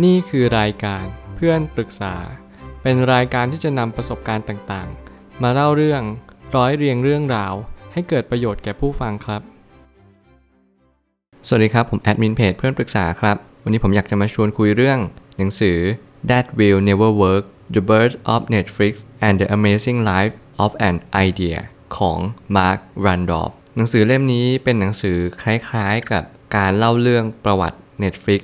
นี่คือรายการเพื่อนปรึกษา เป็นรายการที่จะนำประสบการณ์ต่างๆ มาเล่าเรื่องร้อยเรียงเรื่องราว ให้เกิดประโยชน์แก่ผู้ฟังครับ สวัสดีครับ ผมแอดมินเพจเพื่อนปรึกษาครับ วันนี้ผมอยากจะมาชวนคุยเรื่อง หนังสือ That Will Never Work The Birth of Netflix and the Amazing Life of an Idea ของ Mark Randolph หนังสือเล่มนี้เป็นหนังสือคล้ายๆกับการเล่าเรื่องประวัติ Netflix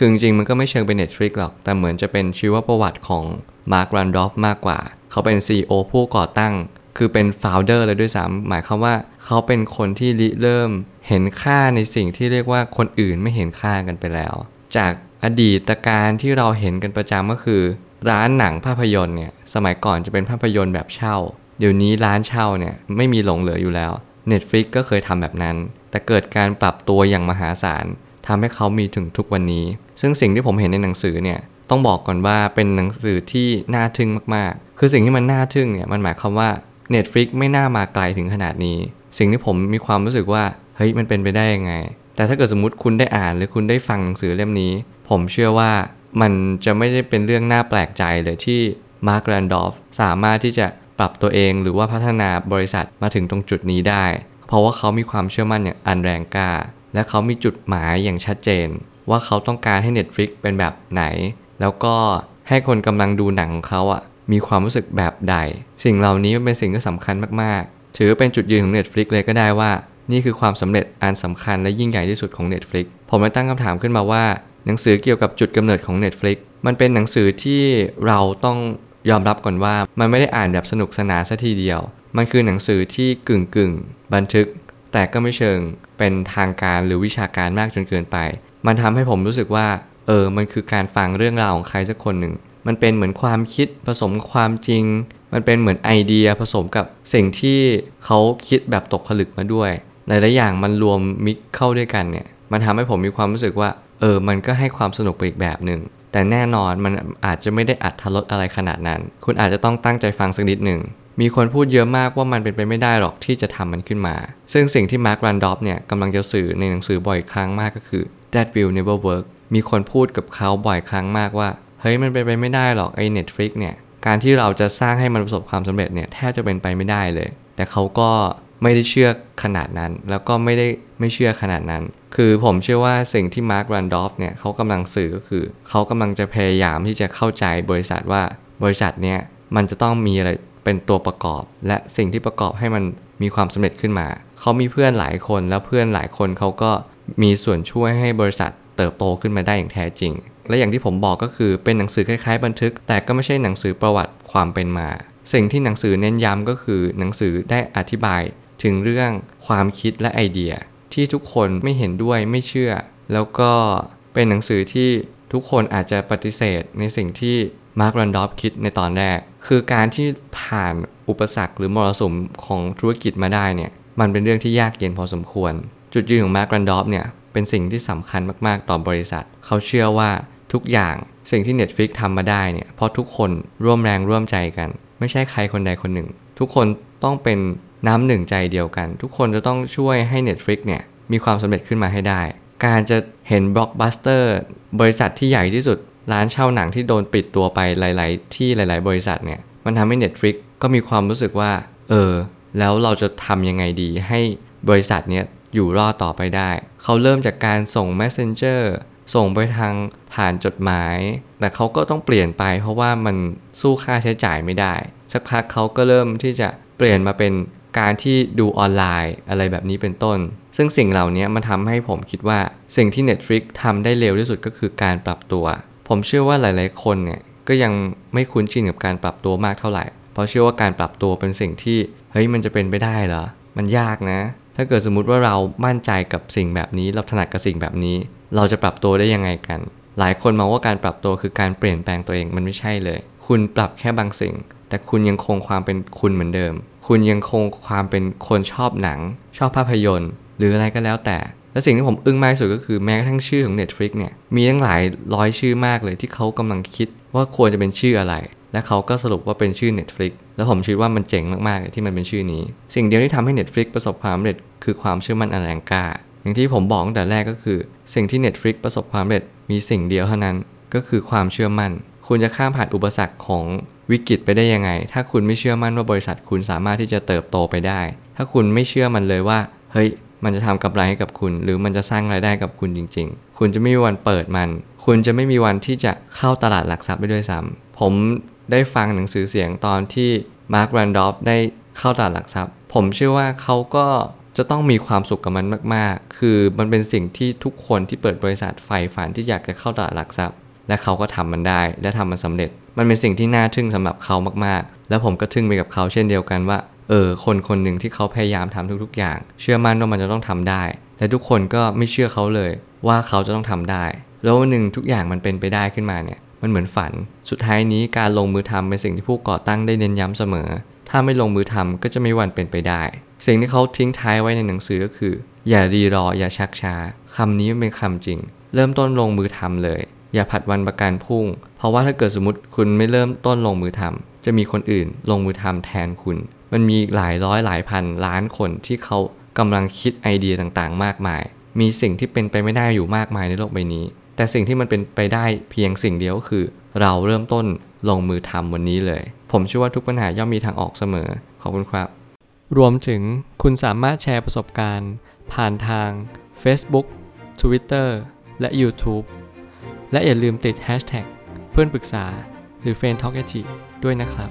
คือจริงๆมันก็ไม่เชิงเป็น Netflix หรอก แต่เหมือนจะเป็นชีวประวัติของ Mark Randolph มากกว่า เขาเป็น CEO ผู้ก่อตั้ง คือเป็น founder เลยด้วยซ้ำหมายความว่าเขาเป็นคนที่ริเริ่มเห็นค่าในสิ่งที่เรียกว่าคนอื่นไม่เห็นค่ากันไปแล้ว จากอดีตการที่เราเห็นกันประจำก็คือ ร้านหนังภาพยนตร์เนี่ยสมัยก่อนจะเป็นภาพยนตร์แบบเช่า เดี๋ยวนี้ร้านเช่าเนี่ยไม่มีหลงเหลืออยู่แล้ว Netflix ก็เคยทำแบบนั้น แต่เกิดการปรับตัวอย่างมหาศาลทำให้เขามีถึงทุกวันนี้ ซึ่งสิ่งที่ผมเห็นในหนังสือเนี่ยต้องบอกก่อนว่าเป็นหนังสือที่น่าทึ่งมากๆ คือสิ่งที่มันน่าทึ่งเนี่ยมันหมายความว่า Netflix ไม่น่ามาไกลถึงขนาดนี้ สิ่งที่ผมมีความรู้สึกว่าเฮ้ยมันเป็นไปได้ยังไง แต่ถ้าเกิดสมมติคุณได้อ่านหรือคุณได้ฟังหนังสือเล่มนี้ ผมเชื่อว่ามันจะไม่ได้เป็นเรื่องน่าแปลกใจเลยที่มาร์กแรนดอฟสามารถที่จะปรับตัวเองหรือว่าพัฒนาบริษัทมาถึงตรงจุดนี้ได้ เพราะว่าเขามีความเชื่อมั่นอย่างอันแรงกล้าและเขามีจุดหมายอย่างชัดเจน ว่าเขาต้องการให้ Netflix เป็นแบบไหน แล้วก็ให้คนกำลังดูหนังของเขาอะมีความรู้สึกแบบใด สิ่งเหล่านี้มันเป็นสิ่งที่สำคัญมากๆ ถือเป็นจุดยืนของ Netflix เลยก็ได้ว่า นี่คือความสำเร็จอันสำคัญและยิ่งใหญ่ที่สุดของ Netflix ผมเลยตั้งคำถามขึ้นมาว่า หนังสือเกี่ยวกับจุดกำเนิดของ Netflix มันเป็นหนังสือที่เราต้องยอมรับก่อนว่า มันไม่ได้อ่านแบบสนุกสนานซะทีเดียว มันคือหนังสือที่กึ่งกึ่งบันทึก แต่ก็ไม่เชิงเป็นทางการหรือวิชาการมากจนเกินไป มันทำให้ผมรู้สึกว่า เออ มันคือการฟังเรื่องราวของใครสักคนหนึ่ง มันเป็นเหมือนความคิดผสมความจริง มันเป็นเหมือนไอเดียผสมกับสิ่งที่เขาคิดแบบตกผลึกมาด้วย หลายๆอย่างมันรวมมิกเข้าด้วยกันเนี่ย มันทำให้ผมมีความรู้สึกว่า เออ มันก็ให้ความสนุกไปอีกแบบหนึ่ง แต่แน่นอนมันอาจจะไม่ได้อัดทรสอะไรขนาดนั้น คุณอาจจะต้องตั้งใจฟังสักนิดหนึ่งมีคนพูดเยอะมากว่ามันเป็นไปไม่ได้หรอกที่จะทำมันขึ้นมา ซึ่งสิ่งที่มาร์ครันดอฟเนี่ยกำลังจะสื่อในหนังสือบ่อยครั้งมากก็คือ that will never work มีคนพูดกับเขาบ่อยครั้งมากว่า เฮ้ยมันเป็นไปไม่ได้หรอกไอ้ Netflix เนี่ย การที่เราจะสร้างให้มันประสบความสำเร็จเนี่ยแทบจะเป็นไปไม่ได้เลย แต่เขาก็ไม่ได้เชื่อขนาดนั้น แล้วก็ไม่ได้ไม่เชื่อขนาดนั้น คือผมเชื่อว่าสิ่งที่มาร์ครันดอฟเนี่ยเขากำลังสื่อก็คือ เขากำลังจะพยายามที่จะเข้าใจบริษัทว่าบริษัทเนี่ยมันจะต้องมีอะไรเป็นตัวประกอบ และสิ่งที่ประกอบให้มันมีความสำเร็จขึ้นมา เขามีเพื่อนหลายคนแล้วเพื่อนหลายคนเขาก็ มีส่วนช่วยให้บริษัทเติบโตขึ้นมาได้อย่างแท้จริง และอย่างที่ผมบอกก็คือเป็นหนังสือคล้ายๆ บันทึก แต่ก็ไม่ใช่หนังสือประวัติความเป็นมา สิ่งที่หนังสือเน้นย้ำก็คือ หนังสือได้อธิบายถึงเรื่องความคิดและไอเดีย ที่ทุกคนไม่เห็นด้วยไม่เชื่อ แล้วก็เป็นหนังสือที่ทุกคนอาจจะปฏิเสธในสิ่งที่มาร์ครันดอฟคิดในตอนแรก คือการที่ผ่านอุปสรรคหรือมรสุมของธุรกิจมาได้เนี่ย มันเป็นเรื่องที่ยากเย็นพอสมควร จุดยืนของมาร์ครันดอฟเนี่ยเป็นสิ่งที่สำคัญมากๆ ต่อบริษัท เขาเชื่อว่าทุกอย่างสิ่งที่ Netflix ทำมาได้เนี่ยเพราะทุกคนร่วมแรงร่วมใจกัน ไม่ใช่ใครคนใดคนหนึ่ง ทุกคนต้องเป็นน้ำหนึ่งใจเดียวกัน ทุกคนจะต้องช่วยให้ Netflix เนี่ยมีความสำเร็จขึ้นมาให้ได้ การจะเห็นบล็อกบัสเตอร์บริษัทที่ใหญ่ที่สุด ร้านเช่าหนังที่โดนปิดตัวไปหลาย ๆ ที่หลาย ๆ บริษัทเนี่ยมันทำให้ Netflix ก็มีความรู้สึกว่า เออ แล้วเราจะทำยังไงดีให้บริษัทเนี้ย อยู่รอดต่อไปได้ เขาเริ่มจากการส่ง Messenger ส่งไปทางผ่านจดหมาย แต่เขาก็ต้องเปลี่ยนไป เพราะว่ามันสู้ค่าใช้จ่ายไม่ได้ สักพักเขาก็เริ่มที่จะเปลี่ยนมาเป็นการที่ดูออนไลน์อะไรแบบนี้เป็นต้น ซึ่งสิ่งเหล่านี้มันทำให้ผมคิดว่าสิ่งที่ Netflix ทำได้เร็วที่สุดก็คือการปรับตัว ผมเชื่อว่าหลายๆ คนเนี่ยก็ยังไม่คุ้นชินกับการปรับตัวมากเท่าไหร่ เพราะเชื่อว่าการปรับตัวเป็นสิ่งที่เฮ้ยมันจะเป็นไปได้เหรอ มันยากนะ ถ้าเกิดสมมุติว่าเรามั่นใจกับสิ่งแบบนี้ เราถนัดกับสิ่งแบบนี้ เราจะปรับตัวได้ยังไงกัน หลายคนมองว่าการปรับตัวคือการเปลี่ยนแปลงตัวเองมันไม่ใช่เลย คุณปรับแค่บางสิ่ง แต่คุณยังคงความเป็นคุณเหมือนเดิม คุณยังคงความเป็นคนชอบหนัง ชอบภาพยนตร์ หรืออะไรก็แล้วแต่และสิ่งที่ผมอึ้งมากที่สุดก็คือแม้กระทั่งชื่อของ Netflix เนี่ยมีตั้งหลายร้อยชื่อมากเลยที่เขากำลังคิดว่าควรจะเป็นชื่ออะไร และเขาก็สรุปว่าเป็นชื่อ Netflix แล้วผมคิดว่ามันเจ๋งมากๆที่มันเป็นชื่อนี้ สิ่งเดียวที่ทำให้ Netflix ประสบความสำเร็จคือความเชื่อมั่นอันแรงกล้า อย่างที่ผมบอกตั้งแต่แรกก็คือ สิ่งที่ Netflix ประสบความสำเร็จมีสิ่งเดียวเท่านั้น ก็คือความเชื่อมั่น คุณจะข้ามผ่านอุปสรรคของวิกฤตไปได้ยังไง ถ้าคุณไม่เชื่อมั่นว่าบริษัทคุณสามารถที่จะเติบโตไปได้ ถ้าคุณไม่เชื่อมันเลยว่า เฮ้ย มันจะทำกำไรให้กับคุณ หรือมันจะสร้างรายได้กับคุณจริง ๆ คุณจะไม่มีวันเปิดมัน คุณจะไม่มีวันที่จะเข้าตลาดหลักทรัพย์ได้ด้วยซ้ำผม ได้ฟังหนังสือเสียงตอนที่มาร์คแรนดอฟได้เข้าตลาดหลักทรัพย์ ผมเชื่อว่าเขาก็จะต้องมีความสุขกับมันมาก ๆ คือมันเป็นสิ่งที่ทุกคนที่เปิดบริษัทใฝ่ฝันที่อยากจะเข้าตลาดหลักทรัพย์ และเขาก็ทำมันได้ และทำมันสำเร็จ มันเป็นสิ่งที่น่าทึ่งสำหรับเขามาก ๆ แล้วผมก็ทึ่งไปกับเขาเช่นเดียวกันว่า เออ คนคนหนึ่งที่เขาพยายามทำทุก ๆ อย่าง เชื่อมั่นว่ามันจะต้องทำได้ และทุกคนก็ไม่เชื่อเขาเลย ว่าเขาจะต้องทำได้ แล้ววันหนึ่งทุกอย่างมันเป็นไปได้ขึ้นมาเนี่ย มันเหมือนฝัน สุดท้ายนี้การลงมือทำเป็นสิ่งที่ผู้ก่อตั้งได้เน้นย้ำเสมอ ถ้าไม่ลงมือทำก็จะไม่วันเป็นไปได้ สิ่งที่เขาทิ้งท้ายไว้ในหนังสือก็คือ อย่ารีรออย่าชักช้าคำนี้มันเป็นคำจริง เริ่มต้นลงมือทำเลย อย่าผัดวันประกันพรุ่ง เพราะว่าถ้าเกิดสมมติคุณไม่เริ่มต้นลงมือทำจะมีคนอื่นลงมือทำแทนคุณ มันมีหลายร้อยหลายพันล้านคนที่เขากำลังคิดไอเดียต่างๆ มากมาย มีสิ่งที่เป็นไปไม่ได้อยู่มากมายในโลกใบนี้ แต่สิ่งที่มันเป็นไปได้เพียงสิ่งเดียวก็คือ เราเริ่มต้นลงมือทำวันนี้เลย ผมเชื่อว่าทุกปัญหาย่อมมีทางออกเสมอ ขอบคุณครับ รวมถึงคุณสามารถแชร์ประสบการณ์ ผ่านทาง Facebook Twitter และ YouTube และอย่าลืมติด Hashtag เพื่อนปรึกษาหรือ f r ร e n d t a l k a ด้วยนะครับ